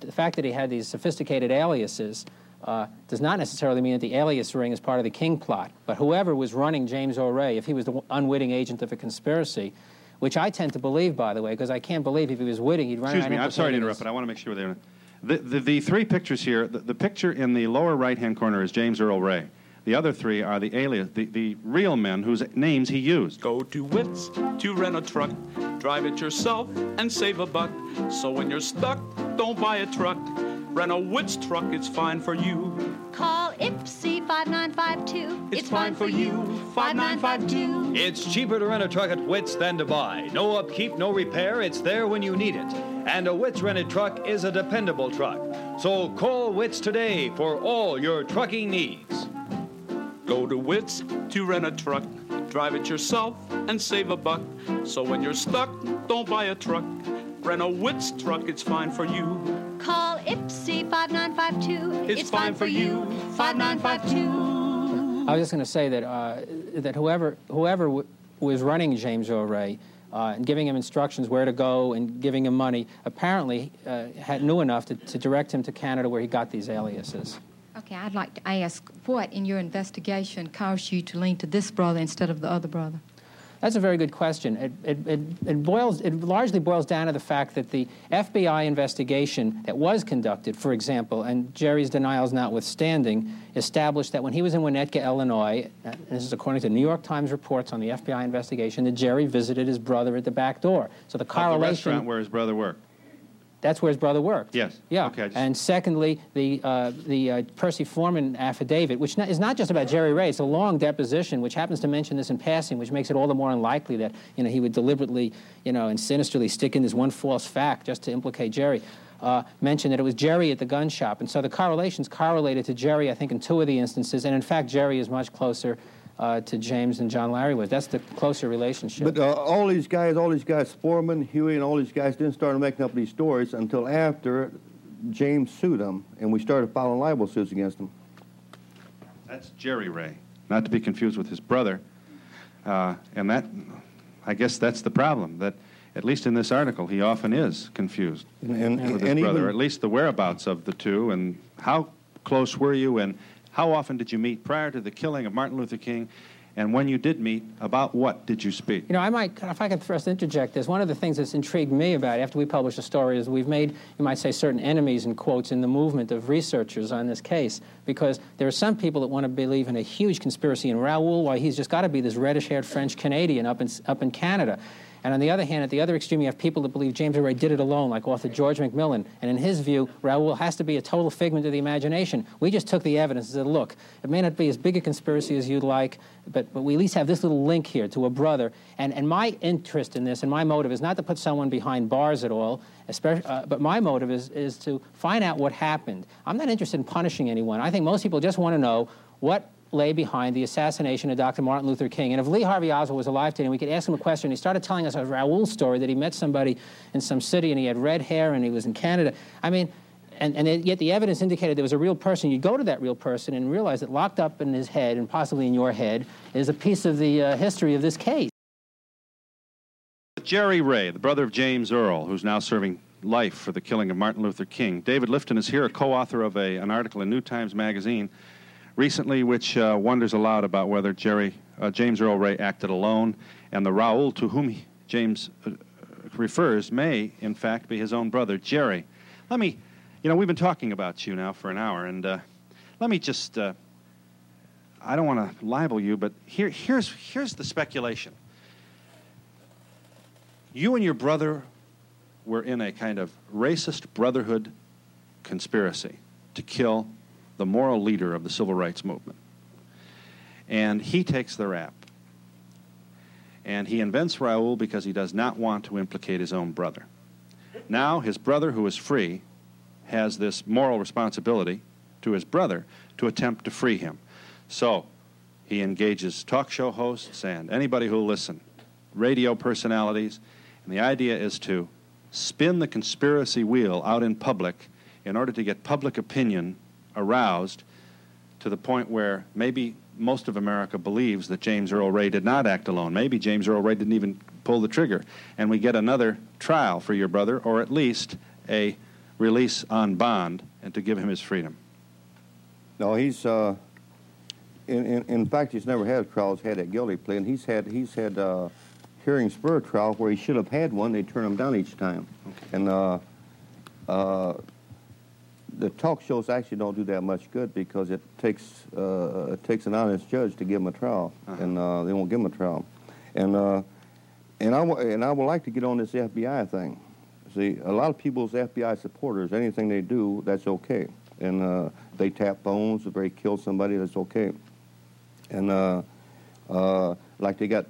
the fact that he had these sophisticated aliases uh, does not necessarily mean that the alias ring is part of the King plot. But whoever was running James Earl Ray, if he was the unwitting agent of a conspiracy, which I tend to believe, by the way, because I can't believe if he was witting, he'd run
Excuse me, I'm sorry to interrupt, but I want to make sure they're. The, the, the three pictures here, the, the picture in the lower right hand corner is James Earl Ray. The other three are the alias, the, the real men whose names he used.
Go to Wits to rent a truck, drive it yourself and save a buck. So when you're stuck, don't buy a truck. Rent a Wits truck, it's fine for you.
Call Ipsy
5952.
It's fine for you. 5952.
It's cheaper to rent a truck at Wits than to buy. No upkeep, no repair. It's there when you need it. And a Wits rented truck is a dependable truck. So call Wits today for all your trucking needs.
Go to Wits to rent a truck. Drive it yourself and save a buck. So when you're stuck, don't buy a truck. Rent a Wits truck, it's fine for you.
Call Ipsy 5952.
It's fine for you.
5952.
I was just going to say that uh, that whoever whoever w- was running James Earl Ray uh, and giving him instructions where to go and giving him money apparently uh, had knew enough to, to direct him to Canada where he got these aliases.
Okay, I'd like to ask what in your investigation caused you to lean to this brother instead of the other brother?
That's a very good question. It, it, it, it, boils, it largely boils down to the fact that the FBI investigation that was conducted, for example, and Jerry's denials notwithstanding, established that when he was in Winnetka, Illinois, and this is according to New York Times reports on the FBI investigation, that Jerry visited his brother at the back door. So the
At the
correlation.
restaurant where his brother worked.
That's where his brother worked.
Yes.
Yeah.
Okay. Just-
And secondly, the uh, the uh, Percy Foreman affidavit, which not, is not just about Jerry Ray. It's a long deposition, which happens to mention this in passing, which makes it all the more unlikely that you know he would deliberately, you know, and sinisterly stick in this one false fact just to implicate Jerry. Uh, mentioned that it was Jerry at the gun shop, and so the correlations correlated to Jerry, I think, in two of the instances, and in fact, Jerry is much closer uh, to James and John Larry was. That's the closer relationship.
But uh, all these guys, all these guys, Foreman, Huie, and all these guys didn't start making up these stories until after James sued them, and we started filing libel suits against them.
That's Jerry Ray, not to be confused with his brother. Uh, and that, I guess that's the problem, that at least in this article, he often is confused
And- and-
with his
and
brother,
even-
or at least the whereabouts of the two. And how close were you, and how often did you meet prior to the killing of Martin Luther King? And when you did meet, about what did you speak?
You know, I might, if I could first interject this, one of the things that's intrigued me about it after we published the story is we've made, you might say, certain enemies in quotes in the movement of researchers on this case because there are some people that want to believe in a huge conspiracy in Raoul, why he's just got to be this reddish-haired French Canadian up in up in Canada. And on the other hand, at the other extreme, you have people that believe James Ray did it alone, like author George McMillan. And in his view, Raoul has to be a total figment of the imagination. We just took the evidence and said, look, it may not be as big a conspiracy as you'd like, but, but we at least have this little link here to a brother. And, and my interest in this and my motive is not to put someone behind bars at all, especially, uh, but my motive is, is to find out what happened. I'm not interested in punishing anyone. I think most people just want to know what lay behind the assassination of Dr. Martin Luther King. And if Lee Harvey Oswald was alive today and we could ask him a question, he started telling us a Raoul story that he met somebody in some city and he had red hair and he was in Canada. I mean, and, and yet the evidence indicated there was a real person. You go to that real person and realize that locked up in his head and possibly in your head is a piece of the uh, history of this case.
Jerry Ray, the brother of James Earl, who's now serving life for the killing of Martin Luther King. David Lifton is here, a co-author of a, an article in New Times Magazine recently, which uh, wonders aloud about whether Jerry, uh, James Earl Ray acted alone, and the Raoul to whom he, James uh, refers may, in fact, be his own brother, Jerry. Let me, you know, we've been talking about you now for an hour, and uh, let me just, uh, I don't want to libel you, but here, here's, here's the speculation. You and your brother were in a kind of racist brotherhood conspiracy to kill the moral leader of the civil rights movement. And he takes the rap. And he invents Raoul because he does not want to implicate his own brother. Now, his brother, who is free, has this moral responsibility to his brother to attempt to free him. So, he engages talk show hosts and anybody who will listen, radio personalities, and the idea is to spin the conspiracy wheel out in public in order to get public opinion aroused to the point where maybe most of America believes that James Earl Ray did not act alone. Maybe James Earl Ray didn't even pull the trigger. And we get another trial for your brother, or at least a release on bond, and to give him his freedom.
No, he's. Uh, in, in, in fact, he's never had a trial. He's had a guilty plea, and he's had he's had uh, hearings for a trial where he should have had one. They turn him down each time, and uh, uh, the talk shows actually don't do that much good because it takes uh, it takes an honest judge to give him a trial, and uh, they won't give him a trial, and uh, and I w- and I would like to get on this FBI thing. See, a lot of people's FBI supporters, anything they do, that's okay. and uh, they tap phones. If they kill somebody, that's okay. And uh, uh, like they got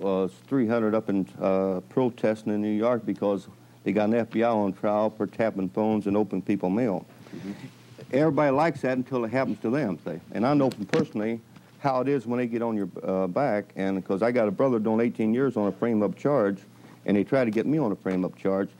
uh, 300 up in uh, protesting in New York because they got an FBI on trial for tapping phones and opening people mail. Everybody likes that until it happens to them, say. And I know from personally how it is when they get on your uh, back, and because I got a brother doing 18 years on a frame-up charge, and they tried to get me on a frame-up charge,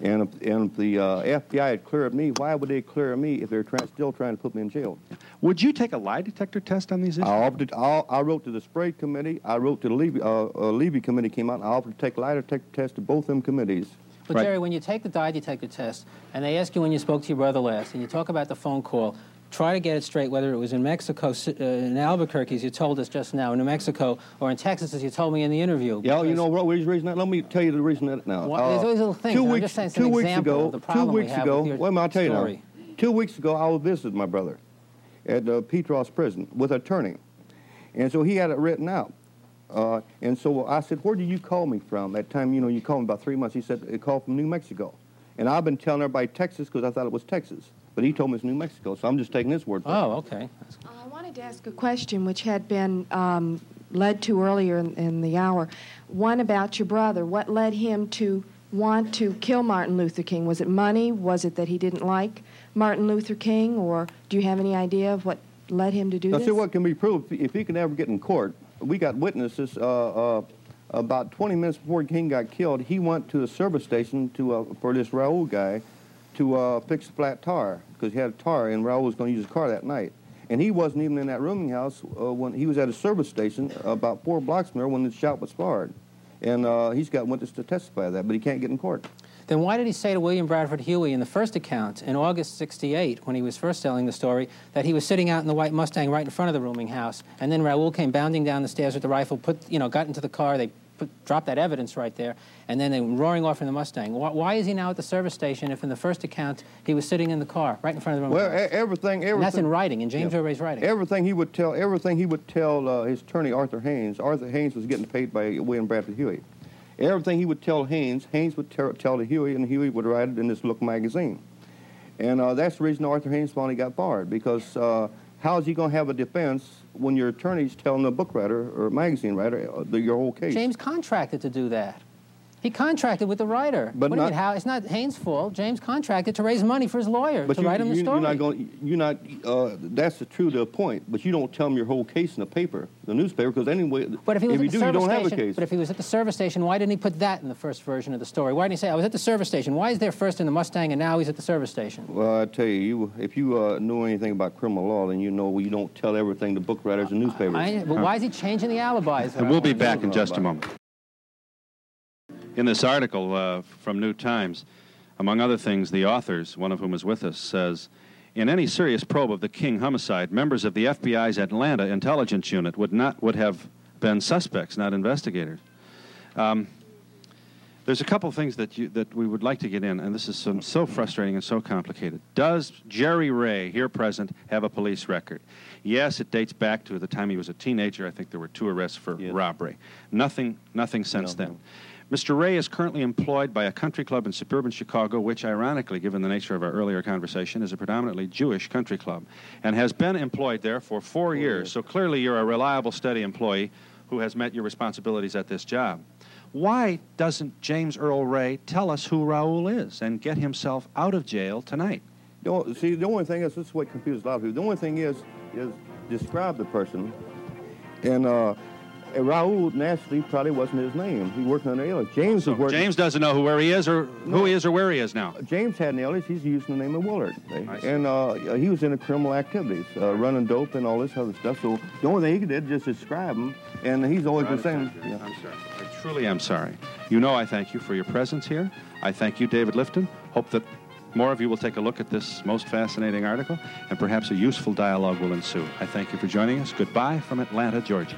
and if, and if the uh, FBI had cleared me, why would they clear me if they're try- still trying to put me in jail?
Would you take a lie detector test on these issues?
I, offered I, I wrote to the Sprague committee. I wrote to the Levy, uh, uh, Levy committee came out. and I offered to take lie detector test to both them committees.
But Jerry, when you take the die detector test and they ask you when you spoke to your brother last and you talk about the phone call, try to get it straight whether it was in Mexico, uh, in Albuquerque, as you told us just now, in New Mexico, or in Texas, as you told me in the interview.
Yeah, you know what reason that? Let me tell you the reason that now.
Well, there's always little things.
Two weeks,
saying
two weeks ago, two
problem we
weeks ago, wait a minute, I'll tell you now. Two weeks ago, I was visited my brother at uh, Petros Prison with an attorney. And so he had it written out. Uh, and so I said, where do you call me from? That time, you know, you called me about three months. He said, it called from New Mexico. And I've been telling everybody Texas because I thought it was Texas. But he told me it's New Mexico, so I'm just taking his word for it.
Oh, okay.
I wanted to ask a question which had been um, led to earlier in, in the hour. One about your brother. What led him to want to kill Martin Luther King? Was it money? Was it that he didn't like Martin Luther King? Or do you have any idea of what led him to do
Now,
this?
see what can be proved if he can ever get in court. We got witnesses. Uh, uh, about 20 minutes before King got killed, he went to the service station to uh, for this Raoul guy to fix the flat tire because he had a tire and Raoul was going to use his car that night. And he wasn't even in that rooming house when he was at a service station about four blocks from there when the shot was fired. And he's got witnesses to testify to that, but he can't get in court.
Then why did he say to William Bradford Huie in the first account in August 68, when he was first telling the story, that he was sitting out in the white Mustang right in front of the rooming house, and then Raoul came bounding down the stairs with the rifle, put, you know, got into the car, they put, dropped that evidence right there, and then they were roaring off in the Mustang. Why, why is he now at the service station if in the first account he was sitting in the car right in front of the rooming
Well,
house?
e- everything, everything.
And that's in writing, in James
Yeah.
Earl writing.
Everything he would tell, everything he would tell uh, his attorney Arthur Hanes. Arthur Hanes was getting paid by William Bradford Huie. Everything he would tell Hanes, Hanes would tell, tell to Huie, and Huie would write it in this Look magazine. And uh, that's the reason Arthur Hanes finally got barred because uh, how is he going to have a defense when your attorney's telling the book writer or magazine writer uh, the, your whole case?
James contracted to do that. He contracted with the writer.
But
what do you mean, how? It's not Hanes' fault. James contracted to raise money for his lawyer
But
to
you,
write him the
you,
story.
you're not going. You're not. Uh, that's the true to a point. But you don't tell him your whole case in the paper, the newspaper, because anyway,
But if he was
you
at the
do, you
service
don't have a
station,
case.
but if he was at the service station, why didn't he put that in the first version of the story? Why didn't he say, "I was at the service station"? Why is there first in the Mustang and now he's at the service station?
Well, I tell you, you if you uh, know anything about criminal law, then you know you don't tell everything to book writers and newspapers.
I, but why is he changing the alibis?
And we'll be back in just a moment. In this article uh, from New Times, among other things, the authors, one of whom is with us, says in any serious probe of the King homicide, members of the FBI's Atlanta intelligence unit would not would have been suspects, not investigators. Um, there's a couple things that you, that we would like to get in, and this is so, so frustrating and so complicated. Does Jerry Ray, here present, have a police record? Yes, it dates back to the time he was a teenager. I think there were two arrests for robbery. Nothing, nothing since then. Mr. Ray is currently employed by a country club in suburban Chicago, which, ironically, given the nature of our earlier conversation, is a predominantly Jewish country club, and has been employed there for four years. So clearly, you're a reliable, steady employee who has met your responsibilities at this job. Why doesn't James Earl Ray tell us who Raoul is and get himself out of jail tonight?
The only- see, the only thing is this is what confuses a lot of people. The only thing is is describe the person, and uh, and Raoul naturally probably wasn't his name. He worked under alias. James was working.
James doesn't know who where he is or who he is or where he is now.
James had an alias. He's using the name of Willard, and uh, he was into criminal activities, uh, running dope and all this other stuff. So the only thing he did just describe him, and he's always been saying. Yeah.
I'm sorry. I truly am sorry. You know I thank you for your presence here. I thank you, David Lifton. Hope that more of you will take a look at this most fascinating article, and perhaps a useful dialogue will ensue. I thank you for joining us. Goodbye from Atlanta, Georgia.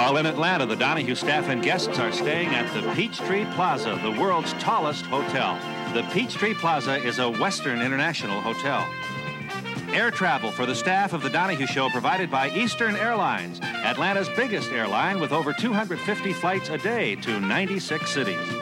While in Atlanta, the Donahue staff and guests are staying at the Peachtree Plaza, the world's tallest hotel. The Peachtree Plaza is a Western International hotel. Air travel for the staff of the Donahue Show provided by Eastern Airlines, Atlanta's biggest airline with over 250 flights a day to 96 cities.